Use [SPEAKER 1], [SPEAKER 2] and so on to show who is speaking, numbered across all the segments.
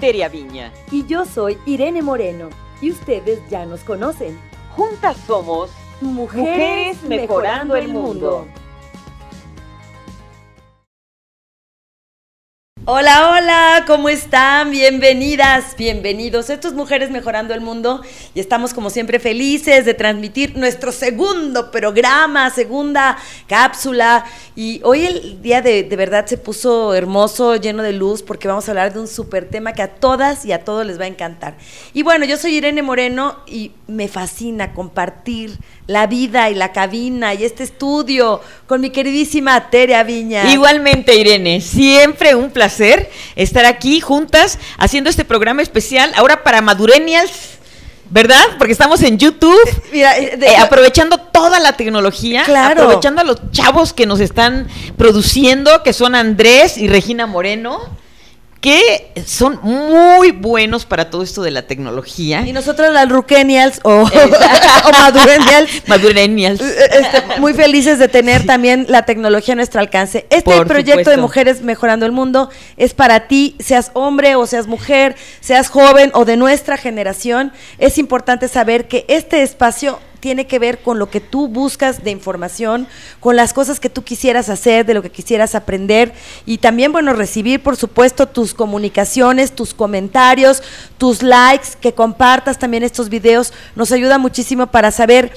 [SPEAKER 1] Viña.
[SPEAKER 2] Y yo soy Irene Moreno. Y ustedes ya nos conocen.
[SPEAKER 1] Juntas somos
[SPEAKER 2] Mujeres, mejorando, el mundo. Hola, hola, ¿cómo están? Bienvenidas, bienvenidos. Esto es Mujeres Mejorando el Mundo y estamos como siempre felices de transmitir nuestro segundo programa, segunda cápsula. Y hoy el día de, de verdad se puso hermoso, lleno de luz, porque vamos a hablar de un súper tema que a todas y a todos les va a encantar. Y bueno, yo soy Irene Moreno y me fascina compartir la vida y la cabina y este estudio con mi queridísima Terea Viña.
[SPEAKER 3] Igualmente, Irene, siempre un placer estar aquí juntas haciendo este programa especial ahora para Madurenials. ¿Verdad? Porque estamos en YouTube,
[SPEAKER 2] Mira, eh, de-
[SPEAKER 3] eh, aprovechando toda la tecnología,
[SPEAKER 2] Claro.
[SPEAKER 3] aprovechando a los chavos que nos están produciendo, que son Andrés y Regina Moreno, que son muy buenos para todo esto de la tecnología.
[SPEAKER 2] y nosotros las Ruquenials o, o Madurenials
[SPEAKER 3] Madurenials.
[SPEAKER 2] Este, muy felices de tener también la tecnología a nuestro alcance. Este
[SPEAKER 3] Por
[SPEAKER 2] proyecto de. Mujeres Mejorando el Mundo es para ti, seas hombre o seas mujer, seas joven o de nuestra generación. Es importante saber que este espacio tiene que ver con lo que tú buscas de información, con las cosas que tú quisieras hacer, de lo que quisieras aprender y también, bueno, recibir, por supuesto, tus comunicaciones, tus comentarios, tus likes, que compartas también estos videos, nos ayuda muchísimo para saber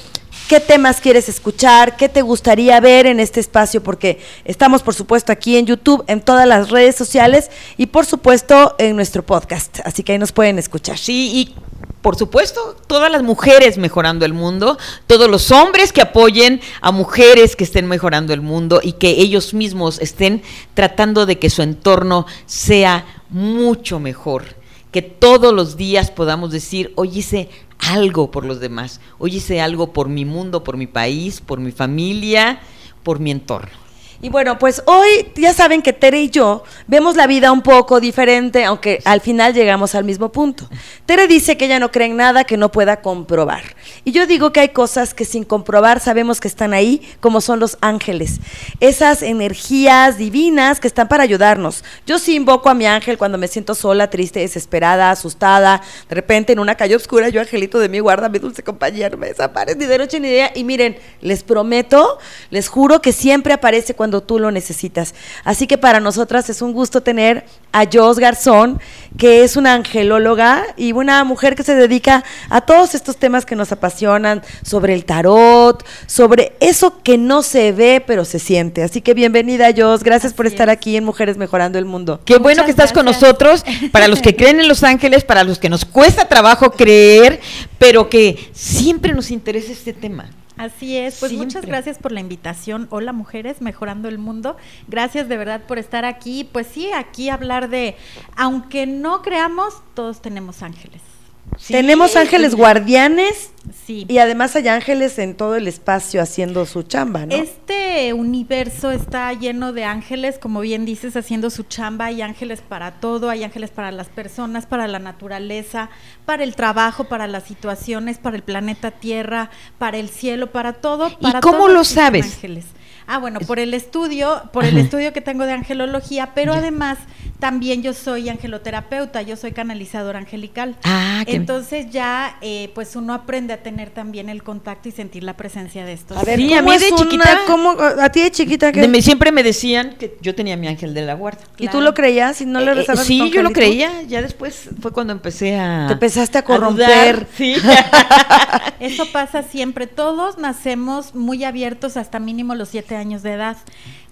[SPEAKER 2] qué temas quieres escuchar, qué te gustaría ver en este espacio, porque estamos, por supuesto, aquí en YouTube, en todas las redes sociales y, por supuesto, en nuestro podcast. Así que ahí nos pueden escuchar.
[SPEAKER 3] Sí, y por supuesto, todas las mujeres mejorando el mundo, todos los hombres que apoyen a mujeres que estén mejorando el mundo y que ellos mismos estén tratando de que su entorno sea mucho mejor. Que todos los días podamos decir, hoy hice algo por los demás, hoy hice algo por mi mundo, por mi país, por mi familia, por mi entorno.
[SPEAKER 2] Y bueno, pues hoy ya saben que Tere y yo vemos la vida un poco diferente, aunque al final llegamos al mismo punto. Tere dice que ella no cree en nada que no pueda comprobar. Y yo digo que hay cosas que sin comprobar sabemos que están ahí, como son los ángeles. Esas energías divinas que están para ayudarnos. Yo sí invoco a mi ángel cuando me siento sola, triste, desesperada, asustada. De repente en una calle oscura, yo, angelito de mi guarda, mi dulce compañía, no me desapares ni de noche ni de día. Y miren, les prometo, les juro que siempre aparece cuando tú lo necesitas. Así que para nosotras es un gusto tener a Jos Garzón, que es una angelóloga y una mujer que se dedica a todos estos temas que nos apasionan, sobre el tarot, sobre eso que no se ve pero se siente. Así que bienvenida Jos, gracias por estar
[SPEAKER 4] es.
[SPEAKER 2] aquí en Mujeres Mejorando el Mundo.
[SPEAKER 3] Qué bueno que estás con nosotros, para los que creen en los ángeles, para los que nos cuesta trabajo creer, pero que siempre nos interesa este tema.
[SPEAKER 4] Así es, pues muchas gracias por la invitación. Hola mujeres, mejorando el mundo. Gracias de verdad por estar aquí. Pues sí, aquí hablar de, aunque no creamos, todos tenemos ángeles.
[SPEAKER 3] Sí.
[SPEAKER 2] Tenemos ángeles guardianes
[SPEAKER 4] Sí.
[SPEAKER 2] y además hay ángeles en todo el espacio haciendo su chamba, ¿no?
[SPEAKER 4] Este universo está lleno de ángeles, como bien dices, haciendo su chamba. Hay ángeles para todo, hay ángeles para las personas, para la naturaleza, para el trabajo, para las situaciones, para el planeta Tierra, para el cielo, para todo.
[SPEAKER 3] ¿Y cómo lo sabes?
[SPEAKER 4] Ángeles. Ah, bueno, por el estudio, por el estudio que tengo de angelología, pero además también yo soy angeloterapeuta, yo soy canalizadora angelical.
[SPEAKER 3] Ah, qué-
[SPEAKER 4] Entonces ya, eh, pues uno aprende a tener también el contacto y sentir la presencia de estos.
[SPEAKER 2] A ver,
[SPEAKER 3] Sí,
[SPEAKER 2] ¿cómo
[SPEAKER 3] a mí de
[SPEAKER 2] una-
[SPEAKER 3] chiquita-
[SPEAKER 2] cómo- a ti de chiquita que
[SPEAKER 3] De- siempre me decían que yo tenía mi ángel de la guarda.
[SPEAKER 2] ¿Y tú lo creías y no le
[SPEAKER 3] Eh,
[SPEAKER 2] rezabas a tu
[SPEAKER 3] sí, yo lo creía. Ya después fue cuando empecé a.
[SPEAKER 2] Te empezaste a corromper.
[SPEAKER 3] Sí.
[SPEAKER 4] Eso pasa siempre. Todos nacemos muy abiertos hasta mínimo los siete años de edad.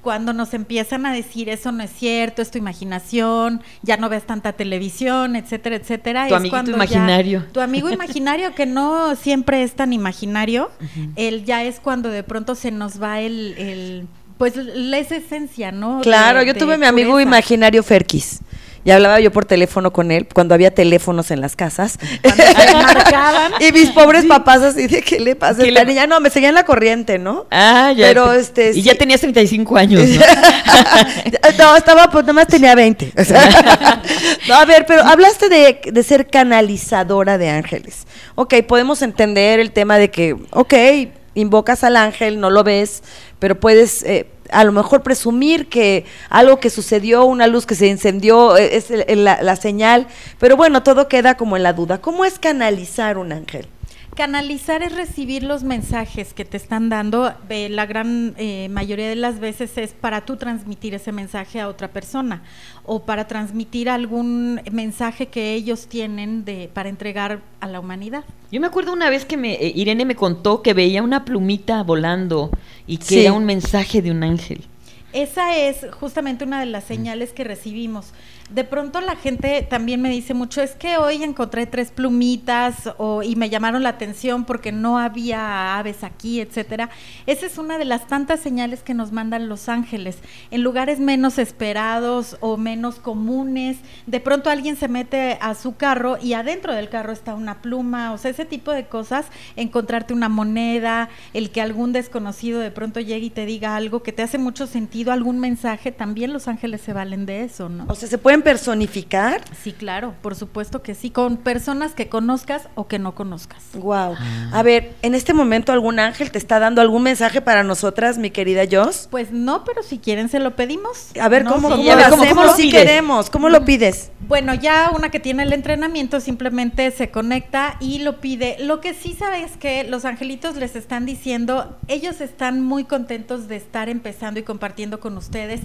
[SPEAKER 4] Cuando nos empiezan a decir eso no es cierto, es tu imaginación, ya no ves tanta televisión, etcétera, etcétera.
[SPEAKER 3] Tu
[SPEAKER 4] es cuando ya-
[SPEAKER 3] imaginario.
[SPEAKER 4] tu amigo imaginario, que no siempre es tan imaginario, él ya es cuando de pronto se nos va el, el pues la esencia, ¿no?
[SPEAKER 2] Claro,
[SPEAKER 4] De-
[SPEAKER 2] yo tuve mi amigo
[SPEAKER 4] pureza.
[SPEAKER 2] imaginario Ferquis. Y hablaba yo por teléfono con él, cuando había teléfonos en las casas.
[SPEAKER 4] Marcaban.
[SPEAKER 2] y mis pobres papás así de, ¿qué le pasa
[SPEAKER 3] ¿Qué le-
[SPEAKER 2] niña? No, me seguían la corriente, ¿no?
[SPEAKER 3] Ah, ya.
[SPEAKER 2] Pero, este,
[SPEAKER 3] Y
[SPEAKER 2] sí.
[SPEAKER 3] ya tenías 35 años, ¿no?
[SPEAKER 2] no, estaba, pues nada más tenía 20. O sea, no, a ver, pero hablaste de, de ser canalizadora de ángeles. Ok, podemos entender el tema de que, ok, invocas al ángel, no lo ves, pero puedes eh, a lo mejor presumir que algo que sucedió, una luz que se encendió, eh, es la, la señal, pero bueno, todo queda como en la duda. ¿Cómo es canalizar un ángel?
[SPEAKER 4] Canalizar es recibir los mensajes que te están dando. eh, la gran eh, mayoría de las veces es para tú transmitir ese mensaje a otra persona o para transmitir algún mensaje que ellos tienen de para entregar a la humanidad.
[SPEAKER 3] Yo me acuerdo una vez que me, eh, Irene me contó que veía una plumita volando y que
[SPEAKER 2] Sí.
[SPEAKER 3] era un mensaje de un ángel.
[SPEAKER 4] Esa es justamente una de las señales que recibimos. De pronto la gente también me dice mucho, es que hoy encontré tres plumitas o, y me llamaron la atención porque no había aves aquí, etcétera. Esa es una de las tantas señales que nos mandan los ángeles. En lugares menos esperados o menos comunes, de pronto alguien se mete a su carro y adentro del carro está una pluma, o sea, ese tipo de cosas, encontrarte una moneda, el que algún desconocido de pronto llegue y te diga algo que te hace mucho sentido, algún mensaje, también los ángeles se valen de eso, ¿no?
[SPEAKER 2] O sea, ¿se pueden personificar?
[SPEAKER 4] Sí, claro, por supuesto que sí, con personas que conozcas o que no conozcas.
[SPEAKER 2] Wow. A ver, en este momento algún ángel te está dando algún mensaje para nosotras, mi querida Jos.
[SPEAKER 4] Pues no, pero si quieren se lo pedimos.
[SPEAKER 2] A ver,
[SPEAKER 4] ¿no?
[SPEAKER 2] ¿cómo,
[SPEAKER 4] Sí,
[SPEAKER 2] cómo
[SPEAKER 3] a
[SPEAKER 2] lo
[SPEAKER 3] ver, ¿cómo-
[SPEAKER 2] hacemos?
[SPEAKER 3] cómo lo
[SPEAKER 2] si
[SPEAKER 3] pides?
[SPEAKER 2] queremos, ¿cómo lo pides?
[SPEAKER 4] Bueno, ya una que tiene el entrenamiento simplemente se conecta y lo pide. Lo que sí sabes que los angelitos les están diciendo, ellos están muy contentos de estar empezando y compartiendo con ustedes.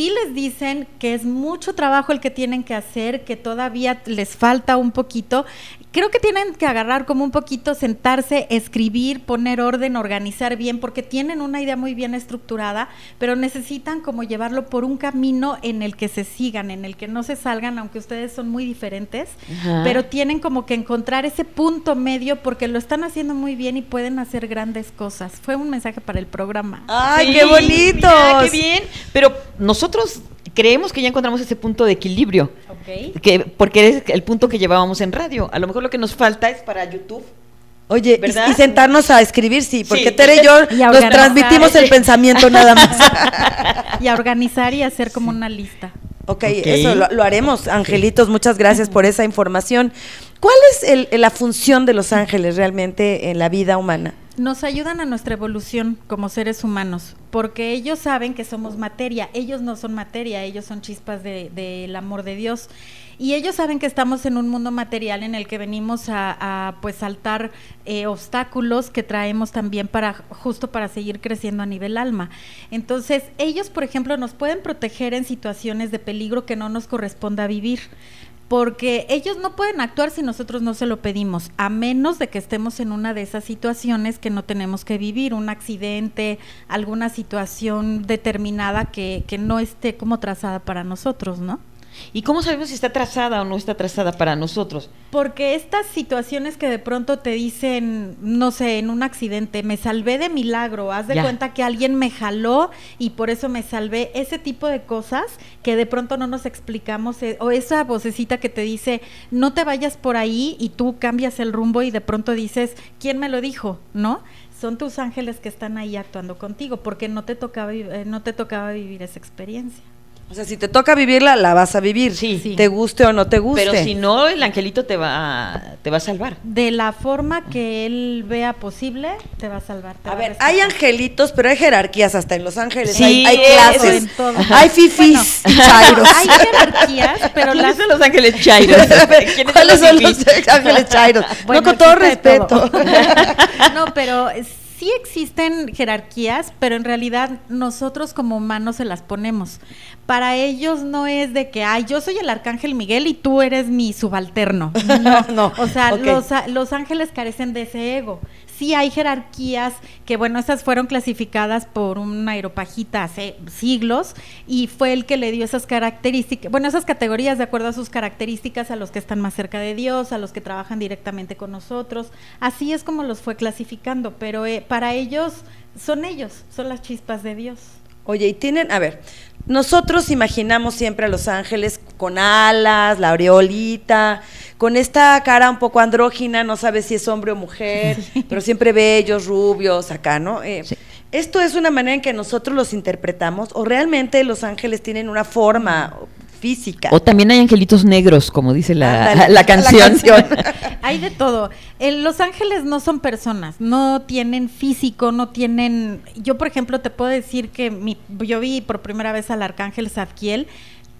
[SPEAKER 4] Sí les dicen que es mucho trabajo el que tienen que hacer, que todavía les falta un poquito. Creo que tienen que agarrar como un poquito, sentarse, escribir, poner orden, organizar bien, porque tienen una idea muy bien estructurada, pero necesitan como llevarlo por un camino en el que se sigan, en el que no se salgan, aunque ustedes son muy diferentes,
[SPEAKER 3] Ajá.
[SPEAKER 4] pero tienen como que encontrar ese punto medio porque lo están haciendo muy bien y pueden hacer grandes cosas. Fue un mensaje para el programa.
[SPEAKER 2] ¡Ay,
[SPEAKER 3] Sí,
[SPEAKER 2] qué bonito!
[SPEAKER 3] qué bien. Pero nosotros creemos que ya encontramos ese punto de equilibrio. Que, porque es el punto que llevábamos en radio. A lo mejor lo que nos falta es para YouTube.
[SPEAKER 2] Oye, y- sentarnos a escribir, sí, porque
[SPEAKER 3] Sí.
[SPEAKER 2] Tere y yo
[SPEAKER 4] Y
[SPEAKER 2] nos transmitimos el pensamiento nada más.
[SPEAKER 4] Y a organizar y hacer como una lista.
[SPEAKER 2] ok,
[SPEAKER 3] Ok.
[SPEAKER 2] eso lo, lo haremos, angelitos, muchas gracias por esa información. ¿Cuál es el- la función de los ángeles realmente en la vida humana?
[SPEAKER 4] Nos ayudan a nuestra evolución como seres humanos, porque ellos saben que somos materia, ellos no son materia, ellos son chispas de- del amor de Dios. Y ellos saben que estamos en un mundo material en el que venimos a, a, pues saltar eh, obstáculos que traemos también para justo para seguir creciendo a nivel alma. Entonces, ellos, por ejemplo, nos pueden proteger en situaciones de peligro que no nos corresponda vivir porque ellos no pueden actuar si nosotros no se lo pedimos, a menos de que estemos en una de esas situaciones que no tenemos que vivir, un accidente, alguna situación determinada que, que no esté como trazada para nosotros, ¿no?
[SPEAKER 3] ¿Y cómo sabemos si está trazada o no está trazada para nosotros?
[SPEAKER 4] Porque estas situaciones que de pronto te dicen, no sé, en un accidente, me salvé de milagro, haz de
[SPEAKER 3] Ya.
[SPEAKER 4] cuenta que alguien me jaló y por eso me salvé, ese tipo de cosas que de pronto no nos explicamos, eh, o esa vocecita que te dice, no te vayas por ahí y tú cambias el rumbo y de pronto dices, ¿quién me lo dijo? ¿No? Son tus ángeles que están ahí actuando contigo, porque no te tocaba, eh, no te tocaba vivir esa experiencia.
[SPEAKER 2] O sea, si te toca vivirla, la vas a vivir.
[SPEAKER 3] Sí.
[SPEAKER 4] Sí.
[SPEAKER 2] Te guste o no te guste.
[SPEAKER 3] Pero si no, el angelito te va, a- te va a salvar.
[SPEAKER 4] De la forma que él vea posible, te va a salvar. te
[SPEAKER 2] A ver,
[SPEAKER 4] rescatar.
[SPEAKER 2] hay angelitos, pero hay jerarquías hasta en Los Ángeles.
[SPEAKER 3] Sí,
[SPEAKER 2] hay, hay clases.
[SPEAKER 4] en todo.
[SPEAKER 2] Hay fifis y chairos.
[SPEAKER 4] Hay jerarquías, pero
[SPEAKER 3] ¿Quiénes
[SPEAKER 4] las
[SPEAKER 3] son los ángeles chairos? ¿Quiénes
[SPEAKER 2] ¿Cuáles son los
[SPEAKER 3] fifís?
[SPEAKER 2] ángeles chairos?
[SPEAKER 4] Bueno,
[SPEAKER 2] no, con todo respeto.
[SPEAKER 4] todo. no, pero sí existen jerarquías, pero en realidad nosotros como humanos se las ponemos. Para ellos no es de que, ay, yo soy el arcángel Miguel y tú eres mi subalterno. No,
[SPEAKER 2] No,
[SPEAKER 4] O sea, los, los ángeles carecen de ese ego. Sí hay jerarquías que, bueno, esas fueron clasificadas por un aeropagita hace siglos y fue el que le dio esas características, bueno, esas categorías de acuerdo a sus características, a los que están más cerca de Dios, a los que trabajan directamente con nosotros. Así es como los fue clasificando, pero eh, para ellos son ellos, son las chispas de Dios.
[SPEAKER 2] Oye, y tienen, a ver, nosotros imaginamos siempre a los ángeles con alas, la aureolita, con esta cara un poco andrógina, no sabes si es hombre o mujer, pero siempre bellos, rubios, acá, ¿no? Eh,
[SPEAKER 3] Sí.
[SPEAKER 2] ¿Esto es una manera en que nosotros los interpretamos o realmente los ángeles tienen una forma física.
[SPEAKER 3] O también hay angelitos negros, como dice la, la canción.
[SPEAKER 4] Hay de todo. Los ángeles no son personas, no tienen físico, no tienen... Yo, por ejemplo, te puedo decir que mi- yo vi por primera vez al arcángel Zadkiel.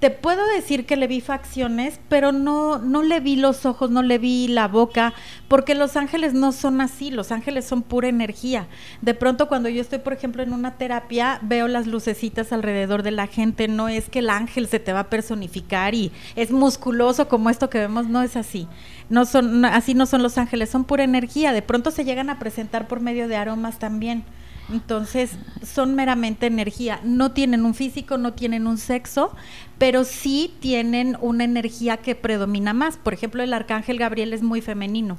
[SPEAKER 4] Te puedo decir que le vi facciones, pero no, no le vi los ojos, no le vi la boca, porque los ángeles no son así, los ángeles son pura energía. De pronto cuando yo estoy, por ejemplo, en una terapia, veo las lucecitas alrededor de la gente, no es que el ángel se te va a personificar y es musculoso como esto que vemos, no es así. No son, así no son los ángeles, son pura energía. De pronto se llegan a presentar por medio de aromas también. Entonces, son meramente energía. No tienen un físico, no tienen un sexo, pero sí tienen una energía que predomina más. Por ejemplo, el arcángel Gabriel es muy femenino.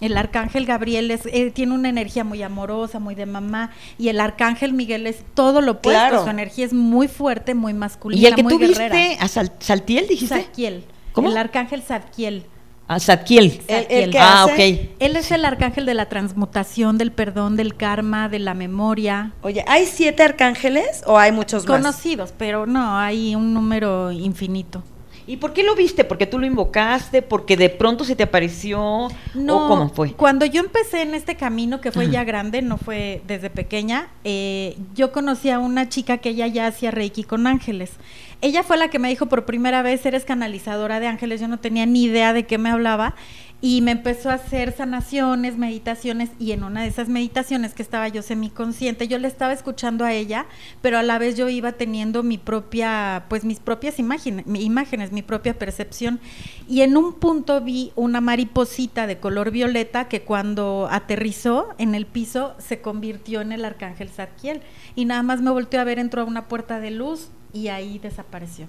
[SPEAKER 4] El arcángel Gabriel es, eh, tiene una energía muy amorosa, muy de mamá, y el arcángel Miguel es todo lo opuesto.
[SPEAKER 2] Claro.
[SPEAKER 4] Su energía es muy fuerte, muy masculina,
[SPEAKER 3] y el que
[SPEAKER 4] muy
[SPEAKER 3] tú
[SPEAKER 4] guerrera.
[SPEAKER 3] viste, a Sal- Saltiel, dijiste.
[SPEAKER 4] Zadkiel.
[SPEAKER 3] ¿Cómo?
[SPEAKER 4] El arcángel Zadkiel.
[SPEAKER 3] A Zadkiel.
[SPEAKER 2] El- el que
[SPEAKER 3] ah,
[SPEAKER 2] hace-
[SPEAKER 3] ok.
[SPEAKER 4] Él es el arcángel de la transmutación, del perdón, del karma, de la memoria.
[SPEAKER 2] Oye, ¿hay siete arcángeles o hay muchos más?
[SPEAKER 4] Conocidos, pero no, hay un número infinito.
[SPEAKER 3] ¿Y por qué lo viste? ¿Porque tú lo invocaste? ¿Porque de pronto se te apareció?
[SPEAKER 4] No,
[SPEAKER 3] ¿O cómo fue?
[SPEAKER 4] Cuando yo empecé en este camino, que fue ya grande, no fue desde pequeña, eh, yo conocí a una chica que ella ya hacía Reiki con ángeles. Ella fue la que me dijo por primera vez, eres canalizadora de ángeles, yo no tenía ni idea de qué me hablaba. Y me empezó a hacer sanaciones, meditaciones, y en una de esas meditaciones que estaba yo semiconsciente, yo le estaba escuchando a ella, pero a la vez yo iba teniendo mi propia, pues mis propias imágenes, mi- imágenes, mi propia percepción. Y en un punto vi una mariposita de color violeta que cuando aterrizó en el piso se convirtió en el arcángel Zadkiel. Y nada más me volteó a ver, entró a una puerta de luz y ahí desapareció.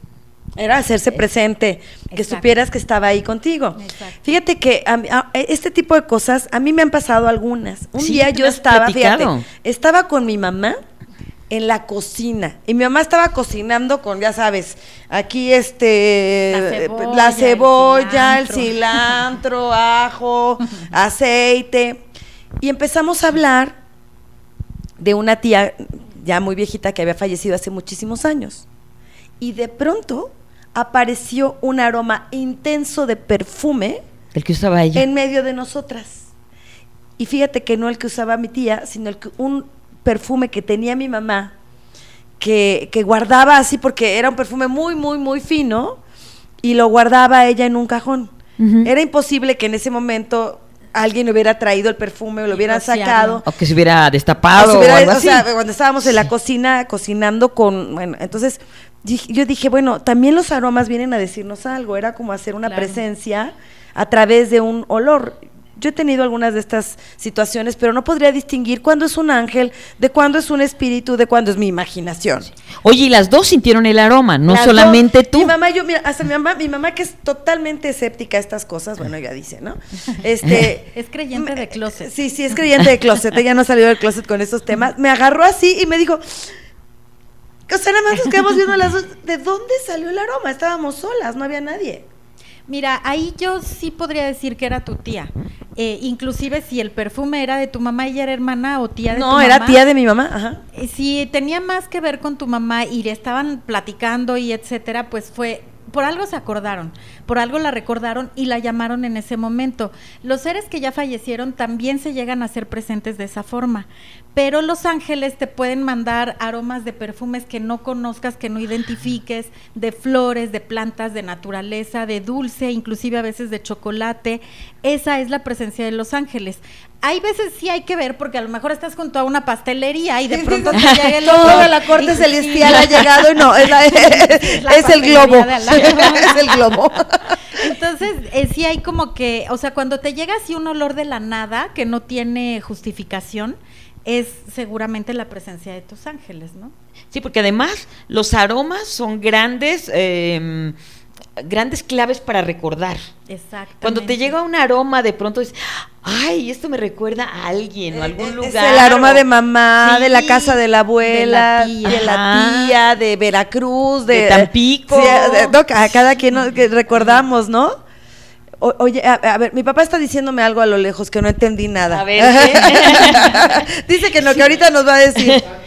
[SPEAKER 2] Era hacerse presente, que
[SPEAKER 4] Exacto.
[SPEAKER 2] supieras que estaba ahí contigo.
[SPEAKER 4] Exacto.
[SPEAKER 2] Fíjate que a a- este tipo de cosas a mí me han pasado algunas. Un
[SPEAKER 3] Sí,
[SPEAKER 2] día
[SPEAKER 3] me
[SPEAKER 2] yo estaba,
[SPEAKER 3] platicado.
[SPEAKER 2] fíjate, estaba con mi mamá en la cocina y mi mamá estaba cocinando con, ya sabes, aquí este
[SPEAKER 4] La
[SPEAKER 2] eh,
[SPEAKER 4] cebolla,
[SPEAKER 2] la
[SPEAKER 4] el
[SPEAKER 2] cebolla, el
[SPEAKER 4] cilantro.
[SPEAKER 2] cilantro, ajo, aceite y empezamos a hablar de una tía ya muy viejita que había fallecido hace muchísimos años. Y de pronto apareció un aroma intenso de perfume
[SPEAKER 3] El que usaba ella.
[SPEAKER 2] en medio de nosotras. Y fíjate que no el que usaba mi tía, sino el que, un perfume que tenía mi mamá, que, que guardaba así, porque era un perfume muy, muy, muy fino, y lo guardaba ella en un cajón. Era imposible que en ese momento alguien hubiera traído el perfume o lo
[SPEAKER 4] rociarlo.
[SPEAKER 2] sacado.
[SPEAKER 3] O que se hubiera
[SPEAKER 2] O
[SPEAKER 3] destapado o,
[SPEAKER 2] hubiera-
[SPEAKER 3] algo
[SPEAKER 2] o
[SPEAKER 3] así.
[SPEAKER 2] sea, cuando estábamos en la cocina cocinando con, bueno, entonces dije- yo dije, bueno, también los aromas vienen a decirnos algo, era como hacer una
[SPEAKER 4] Claro.
[SPEAKER 2] presencia a través de un olor. Yo he tenido algunas de estas situaciones, pero no podría distinguir cuándo es un ángel, de cuándo es un espíritu, de cuándo es mi imaginación.
[SPEAKER 3] Oye, y las dos sintieron el aroma, no
[SPEAKER 2] Las
[SPEAKER 3] solamente
[SPEAKER 2] dos-
[SPEAKER 3] tú.
[SPEAKER 2] Mi mamá, yo, mira, hasta mi mamá, mi mamá que es totalmente escéptica a estas cosas, bueno, ella dice, ¿no? Este,
[SPEAKER 4] Es creyente de closet.
[SPEAKER 2] Sí, sí, es creyente de closet. Ella no salió del closet con estos temas. Me agarró así y me dijo, o sea, nada más nos quedamos viendo las dos. ¿De dónde salió el aroma? Estábamos solas, no había nadie.
[SPEAKER 4] Mira, ahí yo sí podría decir que era tu tía. Eh, inclusive si el perfume era de tu mamá, ella era hermana o tía de tu
[SPEAKER 2] No,
[SPEAKER 4] mamá.
[SPEAKER 2] era tía de mi mamá. Ajá.
[SPEAKER 4] Eh, Si tenía más que ver con tu mamá y le estaban platicando y etcétera, pues fue por algo se acordaron, por algo la recordaron y la llamaron en ese momento. Los seres que ya fallecieron también se llegan a ser presentes de esa forma, pero los ángeles te pueden mandar aromas de perfumes que no conozcas, que no identifiques, de flores, de plantas, de naturaleza, de dulce, inclusive a veces de chocolate. Esa es la presencia de los ángeles. Hay veces sí hay que ver porque a lo mejor estás junto a una pastelería y de pronto te llega el
[SPEAKER 2] Toda la corte
[SPEAKER 4] y-
[SPEAKER 2] celestial
[SPEAKER 4] y-
[SPEAKER 2] ha llegado y no, es, la- es
[SPEAKER 4] la
[SPEAKER 2] el globo. es el globo.
[SPEAKER 4] Entonces, eh, sí hay como que, o sea, cuando te llega así un olor de la nada que no tiene justificación, es seguramente la presencia de tus ángeles, ¿no?
[SPEAKER 3] Sí, porque además los aromas son grandes, eh, grandes claves para recordar.
[SPEAKER 4] Exacto.
[SPEAKER 3] Cuando te llega un aroma, de pronto dices, ay, esto me recuerda a alguien o a algún
[SPEAKER 2] Eh,
[SPEAKER 3] lugar.
[SPEAKER 2] Es el aroma
[SPEAKER 3] o-
[SPEAKER 2] de mamá, de la casa de la abuela,
[SPEAKER 4] de
[SPEAKER 2] de
[SPEAKER 4] la
[SPEAKER 3] tía.
[SPEAKER 2] de, Veracruz, de,
[SPEAKER 3] De Tampico.
[SPEAKER 2] Sí, de- no, a cada quien recordamos, ¿no? O- oye, a, a ver, mi papá está diciéndome algo a lo lejos que no entendí nada.
[SPEAKER 3] A ver, ¿qué?
[SPEAKER 2] Dice que no, que ahorita nos va a decir.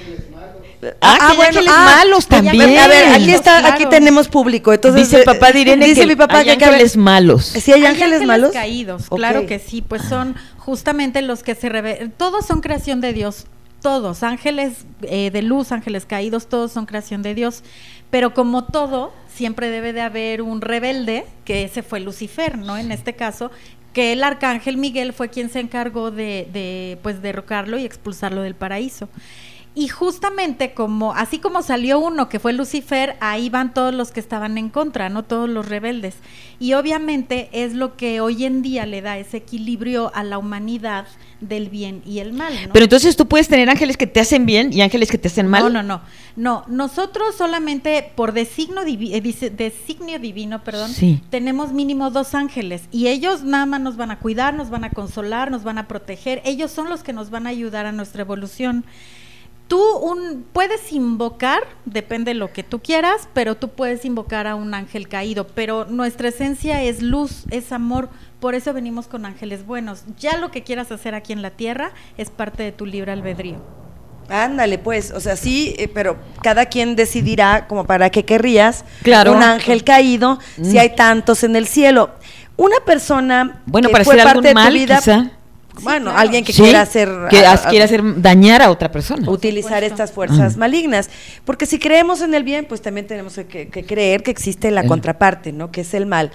[SPEAKER 3] Ah, que hay ángeles malos
[SPEAKER 2] ah,
[SPEAKER 3] también.
[SPEAKER 2] A ver, aquí está,
[SPEAKER 4] Claro.
[SPEAKER 2] aquí tenemos público. Entonces
[SPEAKER 3] dice el papá de Irene
[SPEAKER 2] dice
[SPEAKER 3] que
[SPEAKER 2] mi papá
[SPEAKER 3] hay
[SPEAKER 2] que
[SPEAKER 3] ángeles malos.
[SPEAKER 2] ¿Sí hay,
[SPEAKER 4] Hay
[SPEAKER 2] ángeles, malos?
[SPEAKER 4] caídos, claro que sí, pues son justamente los que se revelan, todos son creación de Dios, todos, ángeles eh, de luz, ángeles caídos, todos son creación de Dios, pero como todo, siempre debe de haber un rebelde, que ese fue Lucifer, ¿no? En este caso, que el arcángel Miguel fue quien se encargó de, de pues derrocarlo y expulsarlo del paraíso. Y justamente como, así como salió uno que fue Lucifer, ahí van todos los que estaban en contra, ¿no? Todos los rebeldes. Y obviamente es lo que hoy en día le da ese equilibrio a la humanidad del bien y el mal, ¿no?
[SPEAKER 3] Pero entonces tú puedes tener ángeles que te hacen bien y ángeles que te hacen mal.
[SPEAKER 4] No, no, no. No, nosotros solamente por designo, divi- eh, designio divino, perdón,
[SPEAKER 3] Sí.
[SPEAKER 4] tenemos mínimo dos ángeles y ellos nada más nos van a cuidar, nos van a consolar, nos van a proteger. Ellos son los que nos van a ayudar a nuestra evolución. Tú un, puedes invocar, depende de lo que tú quieras, pero tú puedes invocar a un ángel caído, pero nuestra esencia es luz, es amor, por eso venimos con ángeles buenos. Ya lo que quieras hacer aquí en la tierra es parte de tu libre albedrío.
[SPEAKER 2] Ándale, pues, o sea, sí, eh, pero cada quien decidirá como para qué querrías
[SPEAKER 3] Claro.
[SPEAKER 2] un ángel caído si
[SPEAKER 3] Mm.
[SPEAKER 2] hay tantos en el cielo. Una persona
[SPEAKER 3] Bueno,
[SPEAKER 2] que
[SPEAKER 3] para
[SPEAKER 2] fue
[SPEAKER 3] hacer
[SPEAKER 2] parte
[SPEAKER 3] algún
[SPEAKER 2] de tu
[SPEAKER 3] mal,
[SPEAKER 2] vida,
[SPEAKER 3] quizá.
[SPEAKER 2] Bueno,
[SPEAKER 4] claro.
[SPEAKER 2] alguien que
[SPEAKER 3] Sí,
[SPEAKER 2] quiera hacer
[SPEAKER 3] que
[SPEAKER 2] a-
[SPEAKER 3] quiera hacer dañar a otra persona.
[SPEAKER 2] utilizar estas fuerzas malignas. Porque si creemos en el bien, pues también tenemos que, que creer que existe la
[SPEAKER 3] El-
[SPEAKER 2] contraparte, ¿no? Que es el mal.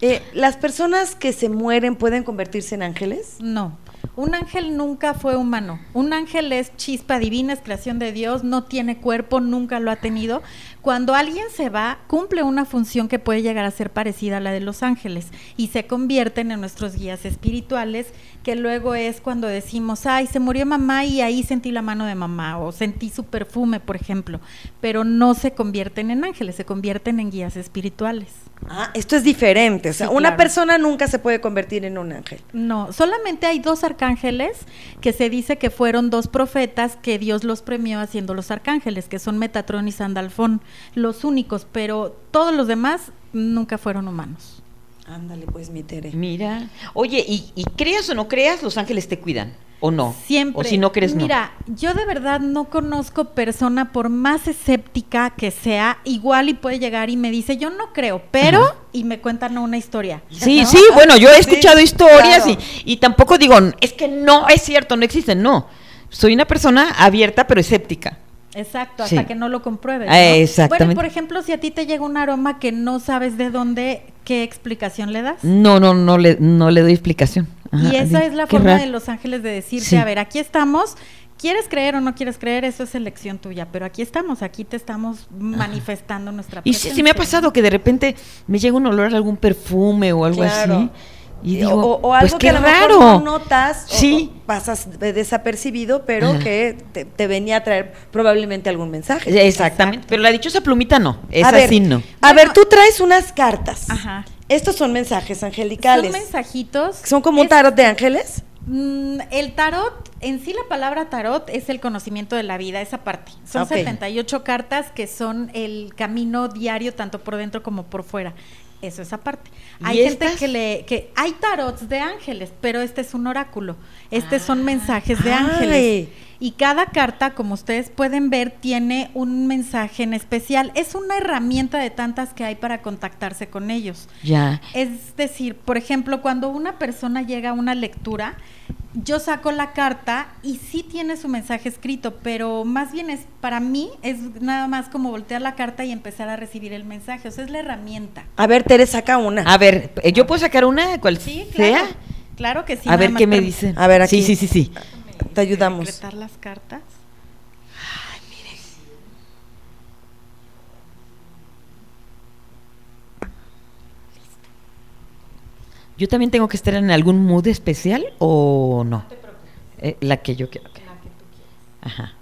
[SPEAKER 2] Eh, ¿Las personas que se mueren pueden convertirse en ángeles?
[SPEAKER 4] No, un ángel nunca fue humano. Un ángel es chispa divina, es creación de Dios, no tiene cuerpo, nunca lo ha tenido. Cuando alguien se va, cumple una función que puede llegar a ser parecida a la de los ángeles y se convierten en nuestros guías espirituales, que luego es cuando decimos, ay, se murió mamá y ahí sentí la mano de mamá o sentí su perfume, por ejemplo, pero no se convierten en ángeles, se convierten en guías espirituales.
[SPEAKER 2] Ah, esto es diferente. O sea,
[SPEAKER 4] Sí,
[SPEAKER 2] una
[SPEAKER 4] claro.
[SPEAKER 2] persona nunca se puede convertir en un ángel.
[SPEAKER 4] No, solamente hay dos arcángeles que se dice que fueron dos profetas que Dios los premió haciendo los arcángeles, que son Metatrón y Sandalfón, los únicos, pero todos los demás nunca fueron humanos.
[SPEAKER 2] Ándale, pues, mi Tere.
[SPEAKER 3] Mira. Oye, y, y creas o no creas, los ángeles te cuidan. ¿O no?
[SPEAKER 4] Siempre.
[SPEAKER 3] O si no crees, no.
[SPEAKER 4] Mira, yo de verdad no conozco persona, por más escéptica que sea, igual y puede llegar y me dice, yo no creo, pero,
[SPEAKER 3] Ajá.
[SPEAKER 4] y me cuentan una historia.
[SPEAKER 3] Sí,
[SPEAKER 4] ¿no?
[SPEAKER 3] sí, bueno, yo he
[SPEAKER 2] Sí,
[SPEAKER 3] escuchado historias
[SPEAKER 2] claro.
[SPEAKER 3] y, y tampoco digo, es que no es cierto, no existen, no. Soy una persona abierta pero escéptica.
[SPEAKER 4] Exacto, hasta
[SPEAKER 3] Sí.
[SPEAKER 4] que no lo compruebes.
[SPEAKER 3] Ah, exactamente.
[SPEAKER 4] Bueno, por ejemplo, si a ti te llega un aroma que no sabes de dónde, ¿qué explicación le das?
[SPEAKER 3] No, no, no le, no le doy explicación. Ajá,
[SPEAKER 4] y esa es la forma
[SPEAKER 3] raro.
[SPEAKER 4] de los ángeles de decirte,
[SPEAKER 3] Sí.
[SPEAKER 4] a ver, aquí estamos, quieres creer o no quieres creer, eso es elección tuya, pero aquí estamos, aquí te estamos manifestando nuestra
[SPEAKER 3] Y sí, sí me ha pasado que de repente me llega un olor a algún perfume o algo
[SPEAKER 2] Claro.
[SPEAKER 3] así. Y digo,
[SPEAKER 2] o, o
[SPEAKER 3] pues
[SPEAKER 2] algo
[SPEAKER 3] qué
[SPEAKER 2] que a lo mejor
[SPEAKER 3] raro.
[SPEAKER 2] no notas, o-
[SPEAKER 3] Sí.
[SPEAKER 2] o pasas de- desapercibido, pero
[SPEAKER 3] Ajá.
[SPEAKER 2] que te, te venía a traer probablemente algún mensaje.
[SPEAKER 3] Exactamente. Pero la dichosa plumita no. Esa
[SPEAKER 2] ver,
[SPEAKER 3] sí no.
[SPEAKER 2] A
[SPEAKER 4] Bueno,
[SPEAKER 2] ver, tú traes unas cartas.
[SPEAKER 4] Ajá.
[SPEAKER 2] Estos son mensajes angelicales.
[SPEAKER 4] Son mensajitos.
[SPEAKER 2] ¿Son como un tarot de ángeles?
[SPEAKER 4] Mm, el tarot, en sí la palabra tarot es el conocimiento de la vida, esa parte. Son
[SPEAKER 2] Ok.
[SPEAKER 4] 78 cartas que son el camino diario, tanto por dentro como por fuera. Eso es aparte.
[SPEAKER 3] ¿Y
[SPEAKER 4] Hay gente
[SPEAKER 3] estas?
[SPEAKER 4] que le, que hay tarots de ángeles, pero este es un oráculo. Estos
[SPEAKER 3] Ah.
[SPEAKER 4] son mensajes de
[SPEAKER 2] Ay.
[SPEAKER 4] ángeles. Y cada carta, como ustedes pueden ver, tiene un mensaje en especial. Es una herramienta de tantas que hay para contactarse con ellos.
[SPEAKER 3] Ya.
[SPEAKER 4] Es decir, por ejemplo, cuando una persona llega a una lectura, yo saco la carta y sí tiene su mensaje escrito, pero más bien es para mí es nada más como voltear la carta y empezar a recibir el mensaje, o sea, es la herramienta.
[SPEAKER 2] A ver, Tere, saca una.
[SPEAKER 3] A ver, eh, ¿yo puedo sacar una? ¿Cuál
[SPEAKER 4] Sí, claro.
[SPEAKER 3] sea?
[SPEAKER 4] Claro que sí.
[SPEAKER 3] a ver qué me dicen.
[SPEAKER 2] A ver, aquí.
[SPEAKER 3] Sí, sí, sí, sí.
[SPEAKER 2] Te ayudamos.
[SPEAKER 4] Decretar las cartas.
[SPEAKER 3] ¿Yo también tengo que estar en algún mood especial o no? Eh, la que yo quiero. ok. Ajá.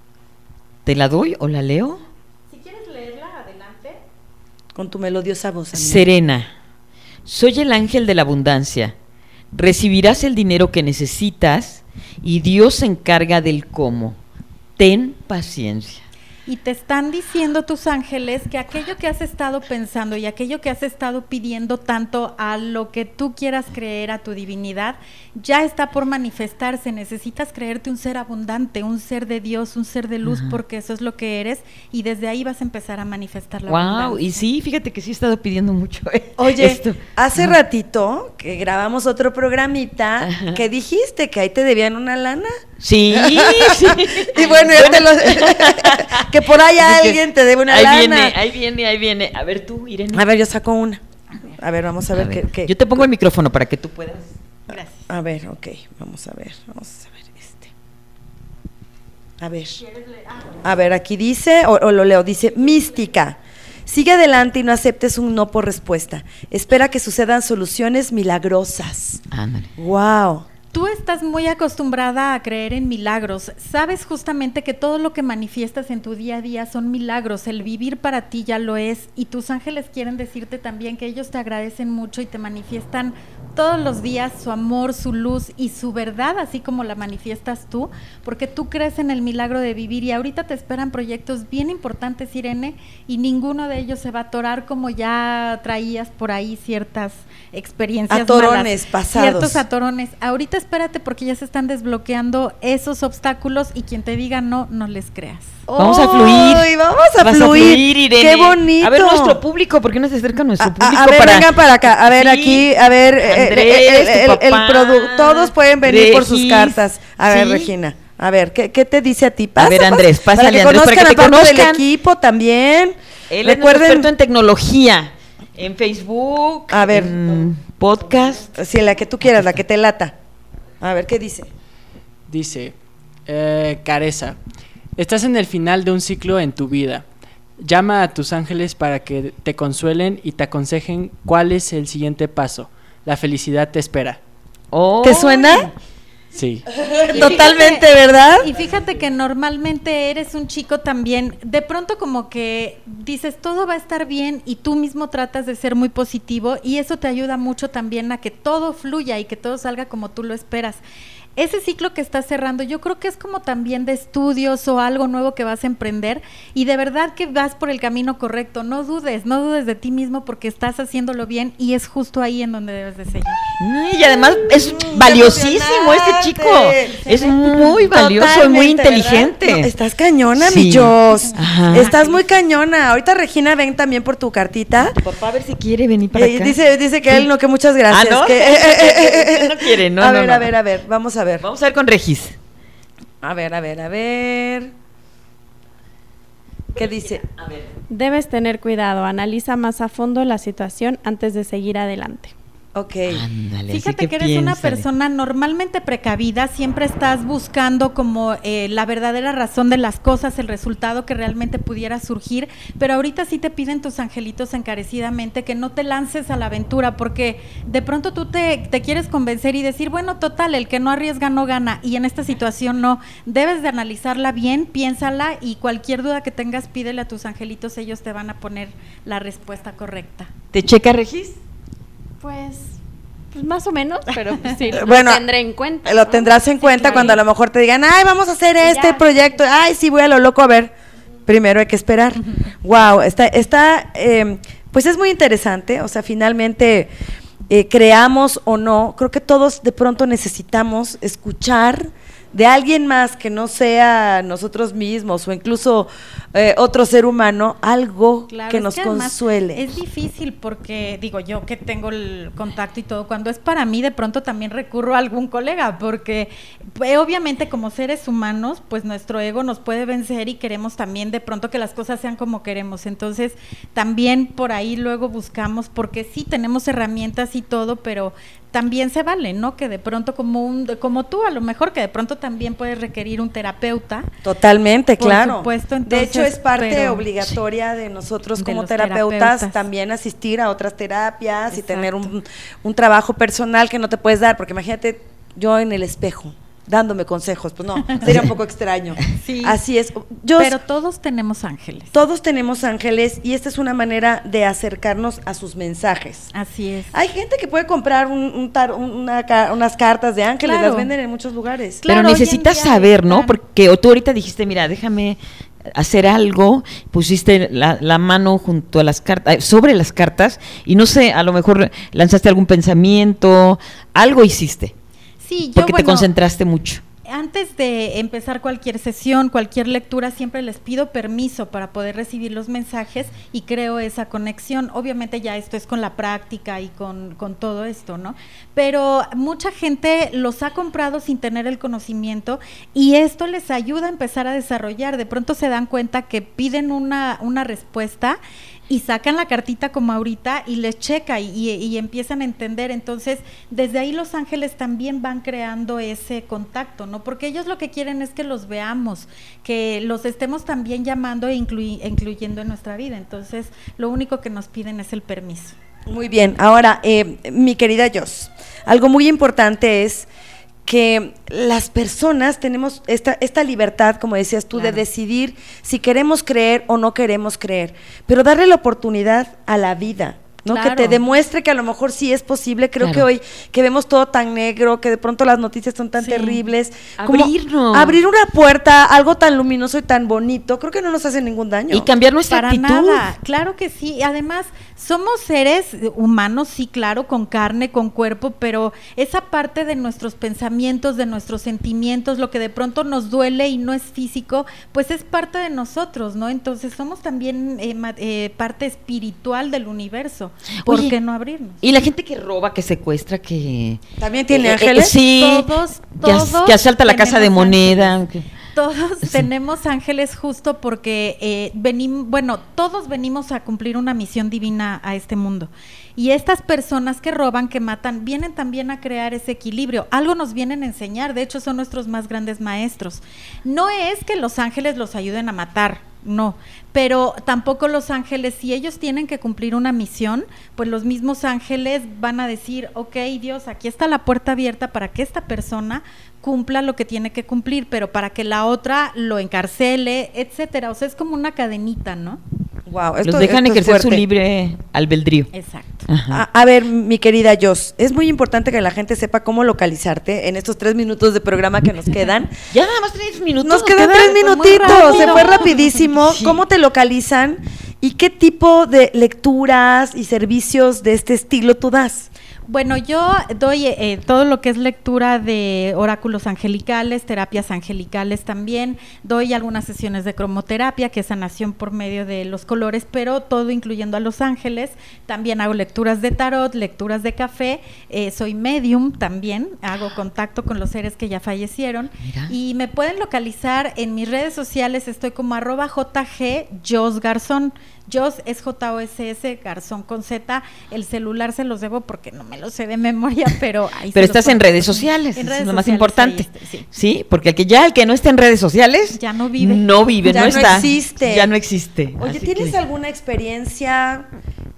[SPEAKER 3] ¿Te la doy o la leo?
[SPEAKER 4] Si quieres leerla, adelante.
[SPEAKER 2] Con tu melodiosa voz. amiga.
[SPEAKER 3] Serena, soy el ángel de la abundancia. Recibirás el dinero que necesitas y Dios se encarga del cómo. Ten paciencia.
[SPEAKER 4] Y te están diciendo tus ángeles que aquello que has estado pensando y aquello que has estado pidiendo tanto a lo que tú quieras creer, a tu divinidad, ya está por manifestarse. Necesitas creerte un ser abundante, un ser de Dios, un ser de luz,
[SPEAKER 3] Ajá.
[SPEAKER 4] porque eso es lo que eres y desde ahí vas a empezar a manifestar la
[SPEAKER 3] Wow,
[SPEAKER 4] abundancia.
[SPEAKER 3] y sí, fíjate que sí he estado pidiendo mucho. eh,
[SPEAKER 2] Oye,
[SPEAKER 3] esto.
[SPEAKER 2] hace
[SPEAKER 3] Ajá.
[SPEAKER 2] ratito que grabamos otro programita
[SPEAKER 3] Ajá.
[SPEAKER 2] que dijiste que ahí te debían una lana.
[SPEAKER 3] Sí, sí.
[SPEAKER 2] Y bueno, ya te lo- que por ahí alguien te debe una
[SPEAKER 3] ahí
[SPEAKER 2] lana.
[SPEAKER 3] Viene, ahí viene, ahí viene. A ver tú, Irene.
[SPEAKER 2] A ver, yo saco una. A ver, vamos a ver,
[SPEAKER 3] A ver,
[SPEAKER 2] qué, qué-
[SPEAKER 3] Yo te pongo el micrófono para que tú puedas.
[SPEAKER 4] Gracias.
[SPEAKER 2] A ver, ok, vamos a ver, vamos a ver este. A ver. A ver, aquí dice, o, o lo leo, dice, mística. Sigue adelante y no aceptes un no por respuesta. Espera que sucedan soluciones milagrosas.
[SPEAKER 3] Ándale.
[SPEAKER 2] Wow.
[SPEAKER 4] Tú estás muy acostumbrada a creer en milagros. Sabes justamente que todo lo que manifiestas en tu día a día son milagros. El vivir para ti ya lo es. Y tus ángeles quieren decirte también que ellos te agradecen mucho y te manifiestan todos los días su amor, su luz y su verdad, así como la manifiestas tú, porque tú crees en el milagro de vivir y ahorita te esperan proyectos bien importantes, Irene, y ninguno de ellos se va a atorar como ya traías por ahí ciertas experiencias
[SPEAKER 2] Atorones
[SPEAKER 4] malas,
[SPEAKER 2] pasados.
[SPEAKER 4] ciertos atorones. Ahorita espérate porque ya se están desbloqueando esos obstáculos y quien te diga no, no les creas.
[SPEAKER 3] Vamos a fluir.
[SPEAKER 2] Vamos a
[SPEAKER 3] Vas
[SPEAKER 2] fluir.
[SPEAKER 3] Irene.
[SPEAKER 2] Qué bonito.
[SPEAKER 3] A ver, nuestro público, ¿por qué no se acerca nuestro
[SPEAKER 2] A,
[SPEAKER 3] público?
[SPEAKER 2] a- a ver,
[SPEAKER 3] para...
[SPEAKER 2] vengan para acá. A ver,
[SPEAKER 3] Sí.
[SPEAKER 2] aquí, a ver, eh, eh,
[SPEAKER 3] Andrés,
[SPEAKER 2] eh, el,
[SPEAKER 3] tu
[SPEAKER 2] el- el
[SPEAKER 3] papá,
[SPEAKER 2] produ- todos pueden venir por sus cartas. A ver,
[SPEAKER 3] Sí.
[SPEAKER 2] Regina. A ver, ¿qué, qué te dice a ti?
[SPEAKER 3] A ver, Andrés,
[SPEAKER 2] para
[SPEAKER 3] pásale,
[SPEAKER 2] que
[SPEAKER 3] Andrés, para
[SPEAKER 2] conozcan
[SPEAKER 3] que
[SPEAKER 2] a
[SPEAKER 3] te
[SPEAKER 2] parte del
[SPEAKER 3] conozcan.
[SPEAKER 2] equipo también.
[SPEAKER 3] Él es nuestro
[SPEAKER 2] Recuerden,
[SPEAKER 3] experto en tecnología, en Facebook,
[SPEAKER 2] A ver.
[SPEAKER 3] en podcast.
[SPEAKER 2] sí, la que tú quieras, la que te lata. A ver, ¿qué dice?
[SPEAKER 5] Dice, eh, Careza, estás en el final de un ciclo en tu vida. Llama a tus ángeles para que te consuelen y te aconsejen cuál es el siguiente paso. La felicidad te espera.
[SPEAKER 3] Oh.
[SPEAKER 2] ¿Te suena?
[SPEAKER 5] Sí.
[SPEAKER 2] Totalmente,
[SPEAKER 4] fíjate-
[SPEAKER 2] ¿verdad?
[SPEAKER 4] Y fíjate que normalmente eres un chico también, de pronto como que dices todo va a estar bien y tú mismo tratas de ser muy positivo y eso te ayuda mucho también a que todo fluya y que todo salga como tú lo esperas. Ese ciclo que estás cerrando, yo creo que es como también de estudios o algo nuevo que vas a emprender y de verdad que vas por el camino correcto. No dudes, no dudes de ti mismo porque estás haciéndolo bien y es justo ahí en donde debes de seguir.
[SPEAKER 3] Y además es
[SPEAKER 2] Mm,
[SPEAKER 3] valiosísimo este chico. Es muy valioso y muy inteligente.
[SPEAKER 2] No, estás cañona,
[SPEAKER 3] Sí.
[SPEAKER 2] mi Jos. Estás muy cañona. Ahorita Regina ven también por tu cartita.
[SPEAKER 3] Tu papá a ver si quiere venir para
[SPEAKER 2] Eh,
[SPEAKER 3] acá.
[SPEAKER 2] dice, dice que él no, que muchas gracias.
[SPEAKER 3] Ah, ¿no?
[SPEAKER 2] que- eh, eh, eh, eh,
[SPEAKER 3] No quiere, no,
[SPEAKER 2] A
[SPEAKER 3] no,
[SPEAKER 2] ver,
[SPEAKER 3] no.
[SPEAKER 2] a ver, a ver, vamos a ver.
[SPEAKER 3] Vamos a ver con Regis.
[SPEAKER 2] A ver, a ver, a ver. ¿Qué dice?
[SPEAKER 6] Debes tener cuidado, analiza más a fondo la situación antes de seguir adelante.
[SPEAKER 2] Ok.
[SPEAKER 3] Ándale,
[SPEAKER 4] Fíjate que, eres una persona normalmente precavida, siempre estás buscando como eh, la verdadera razón de las cosas, el resultado que realmente pudiera surgir, pero ahorita sí te piden tus angelitos encarecidamente que no te lances a la aventura, porque de pronto tú te, te quieres convencer y decir, bueno, total, el que no arriesga no gana, y en esta situación no, debes de analizarla bien, piénsala y cualquier duda que tengas, pídele a tus angelitos, ellos te van a poner la respuesta correcta.
[SPEAKER 3] ¿Te checa Regis?
[SPEAKER 6] Pues, pues más o menos, pero pues sí, lo
[SPEAKER 2] Bueno,
[SPEAKER 6] tendré en cuenta.
[SPEAKER 2] Lo
[SPEAKER 6] ¿no?
[SPEAKER 2] tendrás en
[SPEAKER 6] Sí,
[SPEAKER 2] cuenta
[SPEAKER 6] claro.
[SPEAKER 2] cuando a lo mejor te digan, ay, vamos a hacer este
[SPEAKER 6] Ya.
[SPEAKER 2] proyecto. Ay, sí, voy a lo loco a ver. Primero hay que esperar. wow, está, está eh, pues es muy interesante. O sea, finalmente, eh, creamos o no, creo que todos de pronto necesitamos escuchar de alguien más que no sea nosotros mismos o incluso eh, otro ser humano, algo
[SPEAKER 4] Claro,
[SPEAKER 2] que nos consuele.
[SPEAKER 4] Es difícil porque, digo, yo que tengo el contacto y todo, cuando es para mí, de pronto también recurro a algún colega, porque pues, obviamente como seres humanos, pues nuestro ego nos puede vencer y queremos también de pronto que las cosas sean como queremos. Entonces, también por ahí luego buscamos, porque sí tenemos herramientas y todo, pero también se vale, ¿no? Que de pronto como un, como tú, a lo mejor que de pronto también puedes requerir un terapeuta.
[SPEAKER 2] Totalmente,
[SPEAKER 4] Por
[SPEAKER 2] claro.
[SPEAKER 4] supuesto,
[SPEAKER 2] de hecho,
[SPEAKER 4] entonces,
[SPEAKER 2] es parte
[SPEAKER 4] pero-
[SPEAKER 2] obligatoria de nosotros
[SPEAKER 4] De
[SPEAKER 2] como terapeutas,
[SPEAKER 4] terapeutas.
[SPEAKER 2] también asistir a otras terapias y tener un, un trabajo personal que no te puedes dar, porque imagínate yo en el espejo dándome consejos, pues no, sería un poco extraño.
[SPEAKER 4] Sí.
[SPEAKER 2] Así es. Yo,
[SPEAKER 4] Pero todos tenemos ángeles.
[SPEAKER 2] todos tenemos ángeles y esta es una manera de acercarnos a sus mensajes.
[SPEAKER 4] Así es.
[SPEAKER 2] Hay gente que puede comprar un, un tar- una unas cartas de ángeles,
[SPEAKER 4] Claro.
[SPEAKER 2] las venden en muchos lugares.
[SPEAKER 4] Claro,
[SPEAKER 3] Pero necesitas saber, ¿no? Porque o tú ahorita dijiste, mira, déjame hacer algo, pusiste la, la mano junto a las cartas, sobre las cartas, y no sé, a lo mejor lanzaste algún pensamiento, algo hiciste,
[SPEAKER 4] Sí, yo
[SPEAKER 3] porque te concentraste mucho.
[SPEAKER 4] Antes de empezar cualquier sesión, cualquier lectura, siempre les pido permiso para poder recibir los mensajes y creo esa conexión. Obviamente ya esto es con la práctica y con, con todo esto, ¿no? Pero mucha gente los ha comprado sin tener el conocimiento y esto les ayuda a empezar a desarrollar. De pronto se dan cuenta que piden una, una respuesta y sacan la cartita como ahorita y les checa y, empiezan a entender. Entonces, desde ahí los ángeles también van creando ese contacto, ¿no? Porque ellos lo que quieren es que los veamos, que los estemos también llamando e incluyendo en nuestra vida. Entonces, lo único que nos piden es el permiso.
[SPEAKER 2] Muy bien, ahora, eh, mi querida Jos, algo muy importante es que las personas tenemos esta, esta libertad, como decías tú, de decidir si queremos creer o no queremos creer, pero darle la oportunidad a la vida. ¿No? Que te demuestre que a lo mejor sí es posible. Creo que hoy que vemos todo tan negro, que de pronto las noticias son tan
[SPEAKER 4] Sí.
[SPEAKER 2] terribles, como
[SPEAKER 3] Abrirnos.
[SPEAKER 2] abrir una puerta, algo tan luminoso y tan bonito, creo que no nos hace ningún daño.
[SPEAKER 3] Y cambiar nuestra
[SPEAKER 4] Para
[SPEAKER 3] actitud.
[SPEAKER 4] nada, claro que sí. Y Además, somos seres humanos, sí, claro, con carne, con cuerpo, pero esa parte de nuestros pensamientos, de nuestros sentimientos, lo que de pronto nos duele y no es físico, pues es parte de nosotros, ¿no? Entonces somos también eh, eh, parte espiritual del universo. ¿Por
[SPEAKER 3] Oye,
[SPEAKER 4] qué no abrirnos?
[SPEAKER 3] Y la gente que roba, que secuestra, que...
[SPEAKER 2] ¿También tiene
[SPEAKER 3] Eh, eh,
[SPEAKER 2] ángeles?
[SPEAKER 3] sí,
[SPEAKER 4] Todos,
[SPEAKER 3] que, as-
[SPEAKER 4] todos
[SPEAKER 3] que asalta la casa de moneda.
[SPEAKER 4] ángeles. Todos tenemos ángeles justo porque eh, venimos, bueno, todos venimos a cumplir una misión divina a este mundo. Y estas personas que roban, que matan, vienen también a crear ese equilibrio. Algo nos vienen a enseñar, de hecho son nuestros más grandes maestros. No es que los ángeles los ayuden a matar, no, pero tampoco los ángeles, si ellos tienen que cumplir una misión, pues los mismos ángeles van a decir, ok Dios, aquí está la puerta abierta para que esta persona cumpla lo que tiene que cumplir, pero para que la otra lo encarcele, etcétera. O sea, es como una cadenita, ¿no?
[SPEAKER 2] Wow,
[SPEAKER 3] Los dejan ejercer su libre albedrío.
[SPEAKER 4] Exacto.
[SPEAKER 2] A, a ver, mi querida Jos, es muy importante que la gente sepa cómo localizarte en estos tres minutos de programa que nos quedan.
[SPEAKER 3] Ya nada más tres minutos.
[SPEAKER 2] Nos quedan tres minutitos, se fue rapidísimo.
[SPEAKER 3] Sí.
[SPEAKER 2] ¿Cómo te localizan y qué tipo de lecturas y servicios de este estilo tú das?
[SPEAKER 4] Bueno, yo doy eh, todo lo que es lectura de oráculos angelicales, terapias angelicales también, doy algunas sesiones de cromoterapia, que es sanación por medio de los colores, pero todo incluyendo a los ángeles. También hago lecturas de tarot, lecturas de café, eh, soy medium también, hago contacto con los seres que ya fallecieron.
[SPEAKER 3] Mira.
[SPEAKER 4] Y me pueden localizar en mis redes sociales, estoy como arroba JG Jos Garzón. Jos es J-O-S-S, Garzón con Z. El celular se los debo porque no me lo sé de memoria, pero ahí
[SPEAKER 3] Pero estás en redes sociales,
[SPEAKER 4] En
[SPEAKER 3] eso
[SPEAKER 4] redes
[SPEAKER 3] es lo más
[SPEAKER 4] sociales,
[SPEAKER 3] importante.
[SPEAKER 4] sí.
[SPEAKER 3] Sí, porque el que ya el que no está en redes sociales
[SPEAKER 4] Ya no vive.
[SPEAKER 3] No vive,
[SPEAKER 2] Ya
[SPEAKER 3] no,
[SPEAKER 2] no
[SPEAKER 3] está.
[SPEAKER 2] existe.
[SPEAKER 3] Ya no existe.
[SPEAKER 2] Oye,
[SPEAKER 3] Así
[SPEAKER 2] ¿tienes
[SPEAKER 3] que-
[SPEAKER 2] alguna experiencia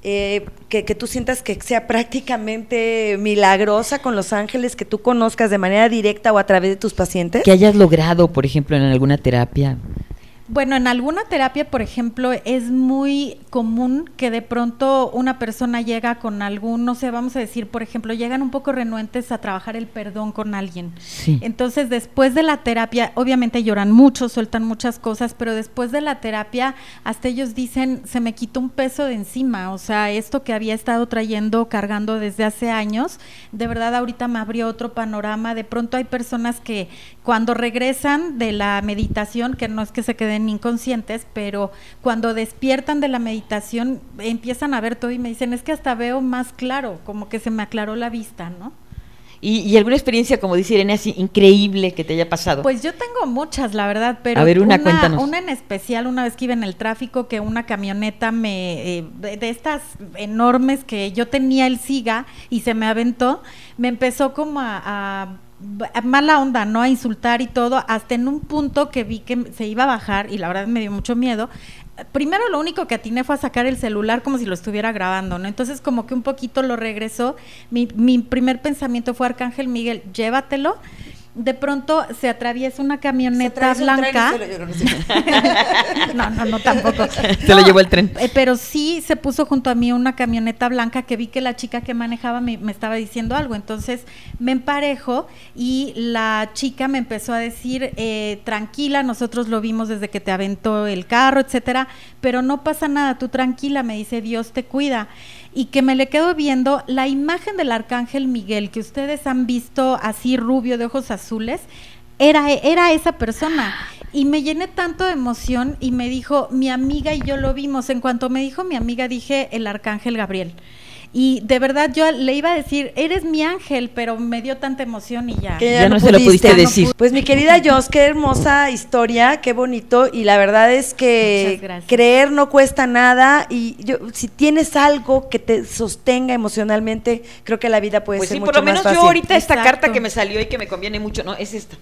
[SPEAKER 2] eh, que, que tú sientas que sea prácticamente milagrosa con los ángeles que tú conozcas de manera directa o a través de tus pacientes?
[SPEAKER 3] que hayas logrado, por ejemplo, en alguna terapia?
[SPEAKER 4] Bueno, en alguna terapia, por ejemplo, es muy común que de pronto una persona llega con algún, no sé, vamos a decir, por ejemplo, llegan un poco renuentes a trabajar el perdón con alguien.
[SPEAKER 3] Sí.
[SPEAKER 4] Entonces, después de la terapia, obviamente lloran mucho, sueltan muchas cosas, pero después de la terapia, hasta ellos dicen, se me quitó un peso de encima, o sea, esto que había estado trayendo, cargando desde hace años, de verdad ahorita me abrió otro panorama. De pronto hay personas que cuando regresan de la meditación, que no es que se queden inconscientes, pero cuando despiertan de la meditación, empiezan a ver todo y me dicen, es que hasta veo más claro, como que se me aclaró la vista, ¿no?
[SPEAKER 3] ¿Y, y alguna experiencia, como dice Irene, así increíble que te haya pasado?
[SPEAKER 4] Pues yo tengo muchas, la verdad, pero
[SPEAKER 3] A ver, una,
[SPEAKER 4] una en especial, una vez que iba en el tráfico, que una camioneta me, eh, de, de estas enormes que yo tenía el SIGA y se me aventó, me empezó como a mala onda, ¿no? A insultar y todo, hasta en un punto que vi que se iba a bajar y la verdad me dio mucho miedo. Primero lo único que atiné fue a sacar el celular como si lo estuviera grabando, ¿no? Entonces como que un poquito lo regresó. Mi, mi primer pensamiento fue Arcángel Miguel, llévatelo. De pronto se atraviesa una
[SPEAKER 2] Se
[SPEAKER 4] camioneta
[SPEAKER 2] atraviesa un tren y
[SPEAKER 4] blanca.
[SPEAKER 2] se lo- yo no
[SPEAKER 4] no, no, no, tampoco.
[SPEAKER 3] Se lo
[SPEAKER 4] No,
[SPEAKER 3] llevó el tren.
[SPEAKER 4] eh, pero sí se puso junto a mí una camioneta blanca que vi que la chica que manejaba me, me estaba diciendo algo. Entonces me emparejo y la chica me empezó a decir, eh, tranquila, nosotros lo vimos desde que te aventó el carro, etcétera, pero no pasa nada, tú tranquila, me dice, Dios te cuida. Y que me le quedo viendo la imagen del arcángel Miguel que ustedes han visto así rubio de ojos azules, era, era esa persona. Y me llené tanto de emoción y me dijo, mi amiga y yo lo vimos. En cuanto me dijo mi amiga, dije, el arcángel Gabriel. Y de verdad yo le iba a decir, eres mi ángel, pero me dio tanta emoción y ya.
[SPEAKER 2] Que
[SPEAKER 3] Ya no se lo pudiste
[SPEAKER 2] Ya no
[SPEAKER 3] decir.
[SPEAKER 2] Pues mi querida Jos, qué hermosa historia, qué bonito. Y la verdad es que creer no cuesta nada. Y yo, si tienes algo que te sostenga emocionalmente, creo que la vida puede
[SPEAKER 3] Pues
[SPEAKER 2] ser
[SPEAKER 3] sí,
[SPEAKER 2] mucho
[SPEAKER 3] por lo
[SPEAKER 2] más
[SPEAKER 3] menos
[SPEAKER 2] fácil.
[SPEAKER 3] yo ahorita esta
[SPEAKER 4] Exacto.
[SPEAKER 3] carta que me salió y que me conviene mucho, no, es esta.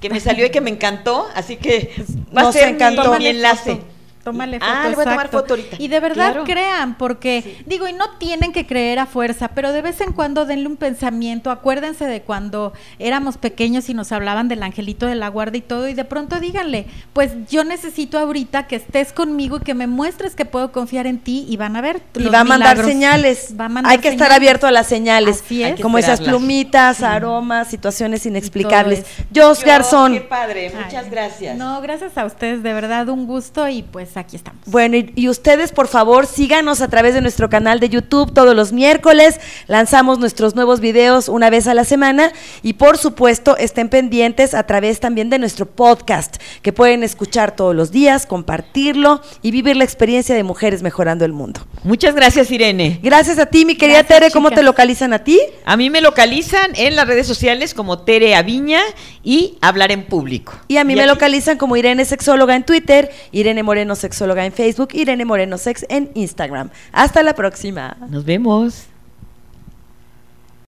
[SPEAKER 3] Que me salió y que me encantó, así que va
[SPEAKER 2] Nos
[SPEAKER 3] a ser mi-
[SPEAKER 2] encantó.
[SPEAKER 3] mi,
[SPEAKER 4] Tómale
[SPEAKER 3] enlace.
[SPEAKER 4] Tómale foto.
[SPEAKER 3] Ah, le voy a tomar foto ahorita.
[SPEAKER 4] Y de verdad
[SPEAKER 3] Claro.
[SPEAKER 4] crean, porque digo, y no tienen que creer a fuerza, pero de vez en cuando denle un pensamiento. Acuérdense de cuando éramos pequeños y nos hablaban del angelito de la guarda y todo, y de pronto díganle, pues yo necesito ahorita que estés conmigo y que me muestres que puedo confiar en ti y van a ver.
[SPEAKER 2] Y
[SPEAKER 4] los
[SPEAKER 2] va a mandar
[SPEAKER 4] milagros.
[SPEAKER 2] señales.
[SPEAKER 4] Va a mandar
[SPEAKER 2] Hay que estar abierto a las señales.
[SPEAKER 4] Así es.
[SPEAKER 2] Como esas plumitas, aromas, situaciones inexplicables. Jos
[SPEAKER 3] Dios,
[SPEAKER 2] Garzón.
[SPEAKER 3] Qué padre, muchas
[SPEAKER 4] Ay,
[SPEAKER 3] gracias.
[SPEAKER 4] No, gracias a ustedes, de verdad un gusto y pues aquí estamos.
[SPEAKER 2] Bueno, y, y ustedes, por favor, síganos a través de nuestro canal de YouTube todos los miércoles. Lanzamos nuestros nuevos videos una vez a la semana. Y por supuesto, estén pendientes a través también de nuestro podcast, que pueden escuchar todos los días, compartirlo y vivir la experiencia de mujeres mejorando el mundo.
[SPEAKER 3] Muchas gracias, Irene.
[SPEAKER 2] Gracias a ti, mi querida
[SPEAKER 4] Gracias,
[SPEAKER 2] Tere. ¿Cómo
[SPEAKER 4] chicas.
[SPEAKER 2] te localizan a ti?
[SPEAKER 3] A mí me localizan en las redes sociales como Tere Aviña y Hablar en Público.
[SPEAKER 2] Y a mí me localizan como Irene Sexóloga en Twitter, Irene Moreno Sexóloga en Facebook, Irene Moreno Sex en Instagram. Hasta la próxima.
[SPEAKER 3] Nos vemos.